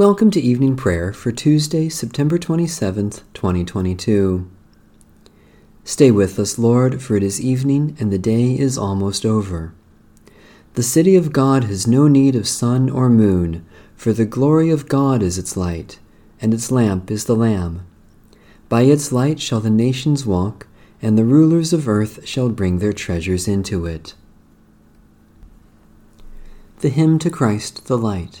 Welcome to evening prayer for Tuesday, September 27th, 2022. Stay with us, Lord, for it is evening and the day is almost over. The city of God has no need of sun or moon, for the glory of God is its light, and its lamp is the Lamb. By its light shall the nations walk, and the rulers of earth shall bring their treasures into it. The hymn to Christ the Light.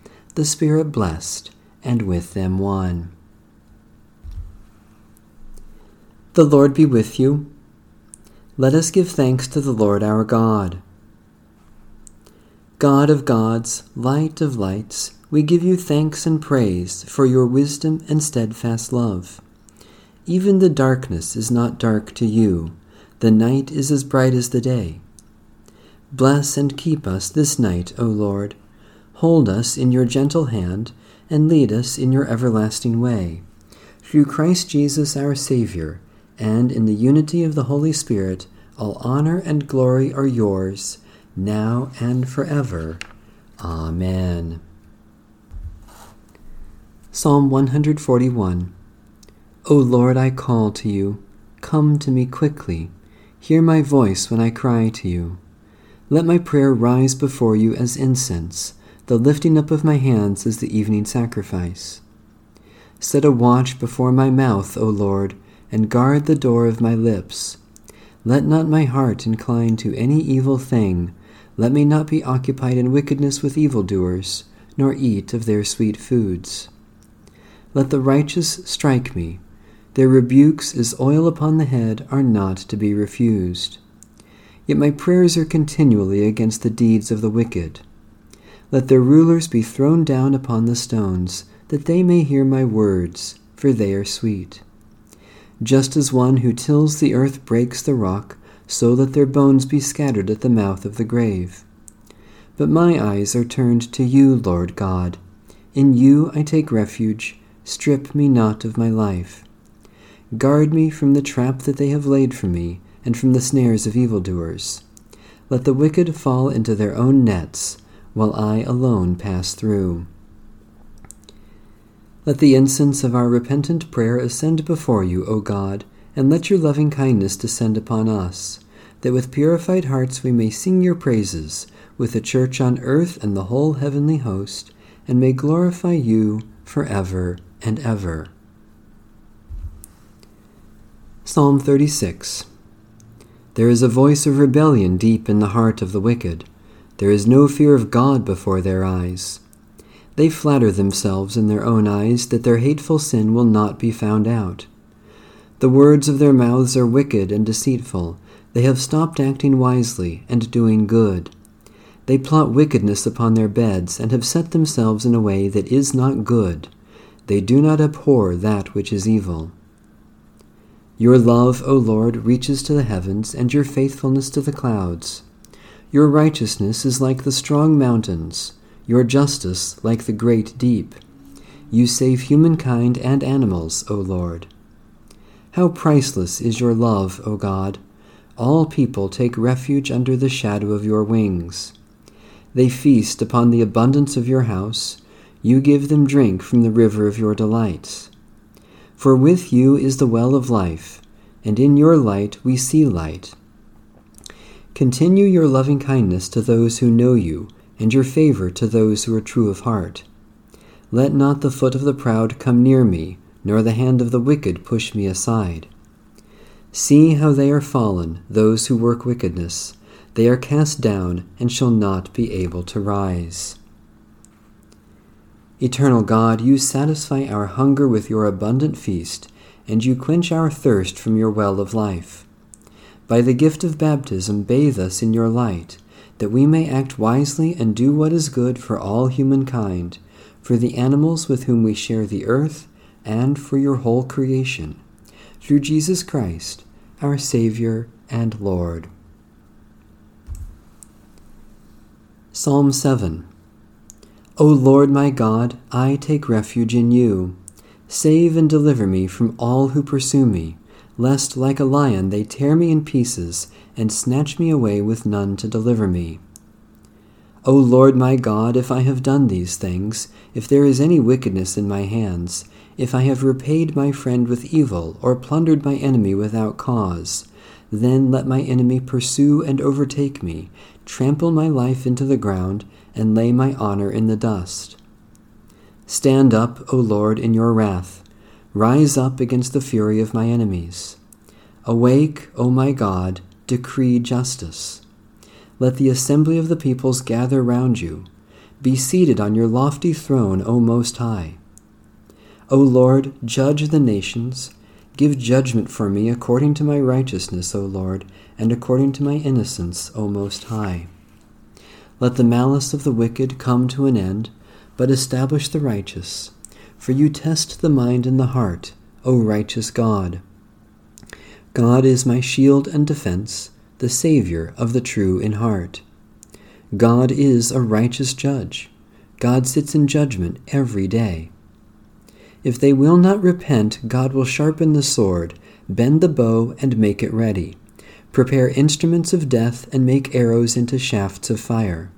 the Spirit blessed, and with them one. The Lord be with you. Let us give thanks to the Lord our God. God of gods, light of lights, we give you thanks and praise for your wisdom and steadfast love. Even the darkness is not dark to you, the night is as bright as the day. Bless and keep us this night, O Lord Hold us in your gentle hand, and lead us in your everlasting way. Through Christ Jesus our Saviour, and in the unity of the Holy Spirit, all honor and glory are yours, now and forever. Amen. Psalm 141 O Lord, I call to you. Come to me quickly. Hear my voice when I cry to you. Let my prayer rise before you as incense the lifting up of my hands is the evening sacrifice. Set a watch before my mouth, O Lord, and guard the door of my lips. Let not my heart incline to any evil thing. Let me not be occupied in wickedness with evildoers, nor eat of their sweet foods. Let the righteous strike me. Their rebukes as oil upon the head are not to be refused. Yet my prayers are continually against the deeds of the wicked. Let their rulers be thrown down upon the stones, that they may hear my words, for they are sweet. Just as one who tills the earth breaks the rock, so let their bones be scattered at the mouth of the grave. But my eyes are turned to you, Lord God. In you I take refuge. Strip me not of my life. Guard me from the trap that they have laid for me, and from the snares of evildoers. Let the wicked fall into their own nets while I alone pass through. Let the incense of our repentant prayer ascend before you, O God, and let your loving kindness descend upon us, that with purified hearts we may sing your praises, with the church on earth and the whole heavenly host, and may glorify you for ever and ever. Psalm 36 There is a voice of rebellion deep in the heart of the wicked. There is no fear of God before their eyes. They flatter themselves in their own eyes that their hateful sin will not be found out. The words of their mouths are wicked and deceitful. They have stopped acting wisely and doing good. They plot wickedness upon their beds and have set themselves in a way that is not good. They do not abhor that which is evil. Your love, O Lord, reaches to the heavens, and your faithfulness to the clouds. Your righteousness is like the strong mountains, your justice like the great deep. You save humankind and animals, O Lord. How priceless is your love, O God! All people take refuge under the shadow of your wings. They feast upon the abundance of your house. You give them drink from the river of your delights. For with you is the well of life, and in your light we see light. Continue your loving kindness to those who know you, and your favor to those who are true of heart. Let not the foot of the proud come near me, nor the hand of the wicked push me aside. See how they are fallen, those who work wickedness. They are cast down and shall not be able to rise. Eternal God, you satisfy our hunger with your abundant feast, and you quench our thirst from your well of life. By the gift of baptism, bathe us in your light, that we may act wisely and do what is good for all humankind, for the animals with whom we share the earth, and for your whole creation. Through Jesus Christ, our Savior and Lord. Psalm 7 O Lord my God, I take refuge in you. Save and deliver me from all who pursue me, lest like a lion they tear me in pieces and snatch me away with none to deliver me. O Lord my God, if I have done these things, if there is any wickedness in my hands, if I have repaid my friend with evil, or plundered my enemy without cause, then let my enemy pursue and overtake me, trample my life into the ground, and lay my honor in the dust. Stand up, O Lord, in your wrath. Rise up against the fury of my enemies. Awake, O my God, decree justice. Let the assembly of the peoples gather round you. Be seated on your lofty throne, O Most High. O Lord, judge the nations. Give judgment for me according to my righteousness, O Lord, and according to my innocence, O Most High. Let the malice of the wicked come to an end, but establish the righteous. For you test the mind and the heart, O righteous God. God is my shield and defense the Savior of the true in heart. God is a righteous judge. God sits in judgment every day. If they will not repent, God will sharpen the sword, bend the bow, and make it ready, prepare instruments of death, and make arrows into shafts of fire.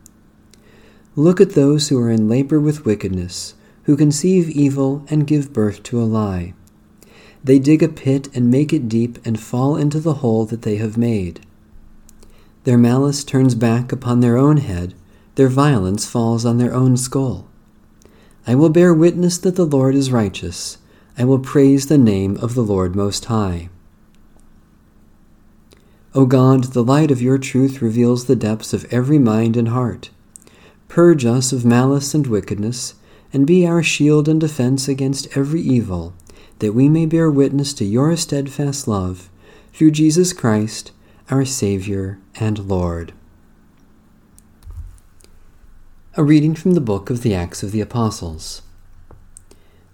Look at those who are in labor with wickedness, who conceive evil and give birth to a lie. They dig a pit and make it deep and fall into the hole that they have made. Their malice turns back upon their own head, their violence falls on their own skull. I will bear witness that the Lord is righteous. I will praise the name of the Lord Most High. O God, the light of your truth reveals the depths of every mind and heart. Purge us of malice and wickedness, and be our shield and defense against every evil, that we may bear witness to your steadfast love, through Jesus Christ, our Savior and Lord. A reading from the book of the Acts of the Apostles.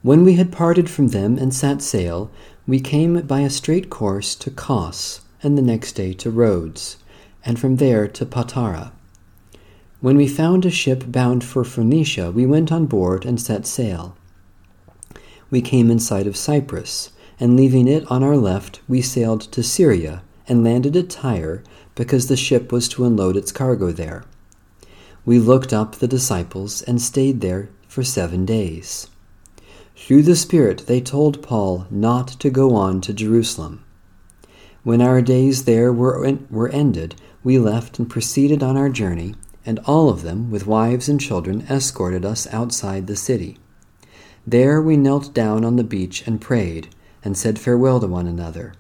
When we had parted from them and set sail, we came by a straight course to Kos, and the next day to Rhodes, and from there to Patara. When we found a ship bound for Phoenicia, we went on board and set sail. We came in sight of Cyprus, and leaving it on our left, we sailed to Syria and landed at Tyre because the ship was to unload its cargo there. We looked up the disciples and stayed there for seven days. Through the Spirit, they told Paul not to go on to Jerusalem. When our days there were, were ended, we left and proceeded on our journey, and all of them, with wives and children, escorted us outside the city. There we knelt down on the beach and prayed, and said farewell to one another.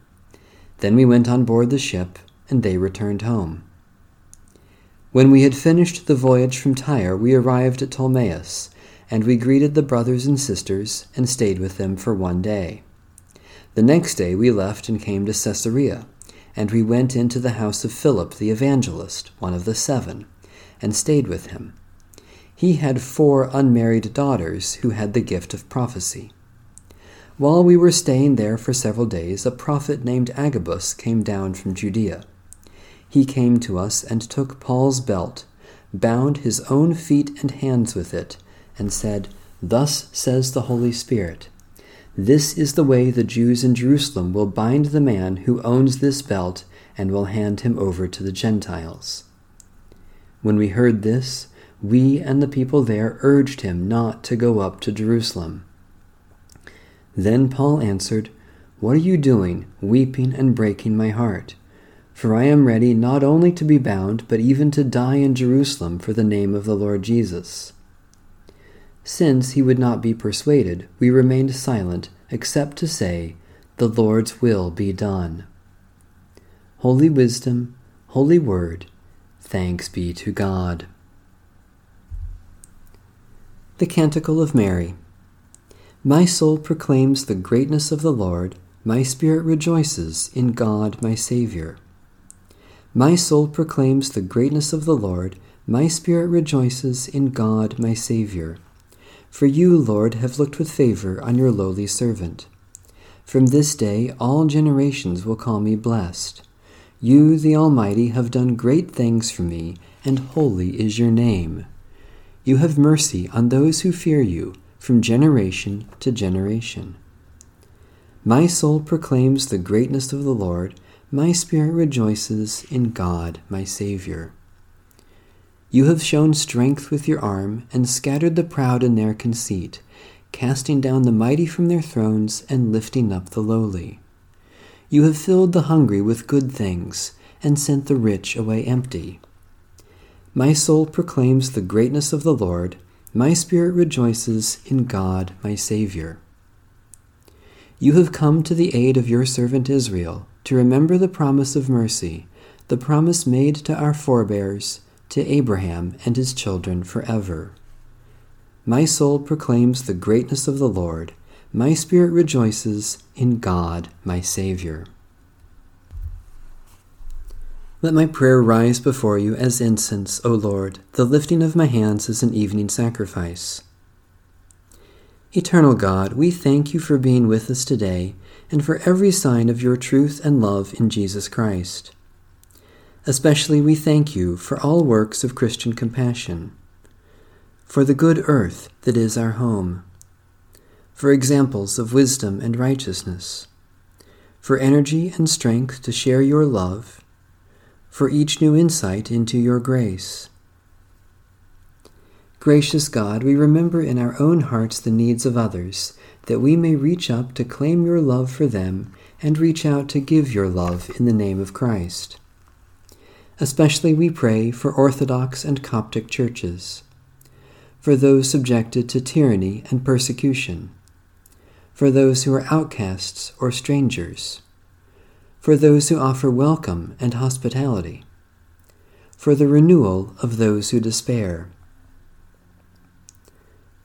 Then we went on board the ship, and they returned home. When we had finished the voyage from Tyre, we arrived at Ptolemais, and we greeted the brothers and sisters, and stayed with them for one day. The next day we left and came to Caesarea, and we went into the house of Philip the evangelist, one of the seven, and stayed with him. He had four unmarried daughters who had the gift of prophecy. While we were staying there for several days, a prophet named Agabus came down from Judea. He came to us and took Paul's belt, bound his own feet and hands with it, and said, Thus says the Holy Spirit This is the way the Jews in Jerusalem will bind the man who owns this belt and will hand him over to the Gentiles. When we heard this, we and the people there urged him not to go up to Jerusalem. Then Paul answered, What are you doing, weeping and breaking my heart? For I am ready not only to be bound, but even to die in Jerusalem for the name of the Lord Jesus. Since he would not be persuaded, we remained silent, except to say, The Lord's will be done. Holy Wisdom, Holy Word, thanks be to God. The Canticle of Mary. My soul proclaims the greatness of the Lord, my spirit rejoices in God my Saviour. My soul proclaims the greatness of the Lord, my spirit rejoices in God my Saviour. For you, Lord, have looked with favor on your lowly servant. From this day all generations will call me blessed. You, the Almighty, have done great things for me, and holy is your name. You have mercy on those who fear you from generation to generation. My soul proclaims the greatness of the Lord. My spirit rejoices in God, my Saviour. You have shown strength with your arm and scattered the proud in their conceit, casting down the mighty from their thrones and lifting up the lowly. You have filled the hungry with good things and sent the rich away empty. My soul proclaims the greatness of the Lord. My spirit rejoices in God, my Saviour. You have come to the aid of your servant Israel, to remember the promise of mercy, the promise made to our forebears, to Abraham and his children forever. My soul proclaims the greatness of the Lord. My spirit rejoices in God, my Saviour. Let my prayer rise before you as incense, O Lord. The lifting of my hands is an evening sacrifice. Eternal God, we thank you for being with us today and for every sign of your truth and love in Jesus Christ. Especially we thank you for all works of Christian compassion, for the good earth that is our home, for examples of wisdom and righteousness, for energy and strength to share your love for each new insight into your grace. Gracious God, we remember in our own hearts the needs of others, that we may reach up to claim your love for them and reach out to give your love in the name of Christ. Especially we pray for Orthodox and Coptic churches, for those subjected to tyranny and persecution, for those who are outcasts or strangers for those who offer welcome and hospitality, for the renewal of those who despair.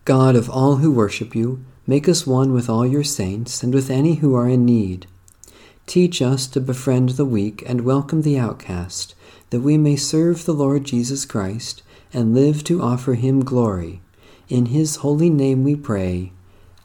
God of all who worship you, make us one with all your saints and with any who are in need. Teach us to befriend the weak and welcome the outcast, that we may serve the Lord Jesus Christ and live to offer him glory. In his holy name we pray.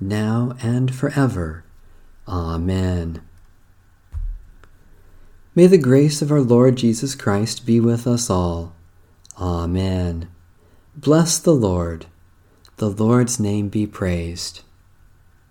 now and forever. Amen. May the grace of our Lord Jesus Christ be with us all. Amen. Bless the Lord. The Lord's name be praised.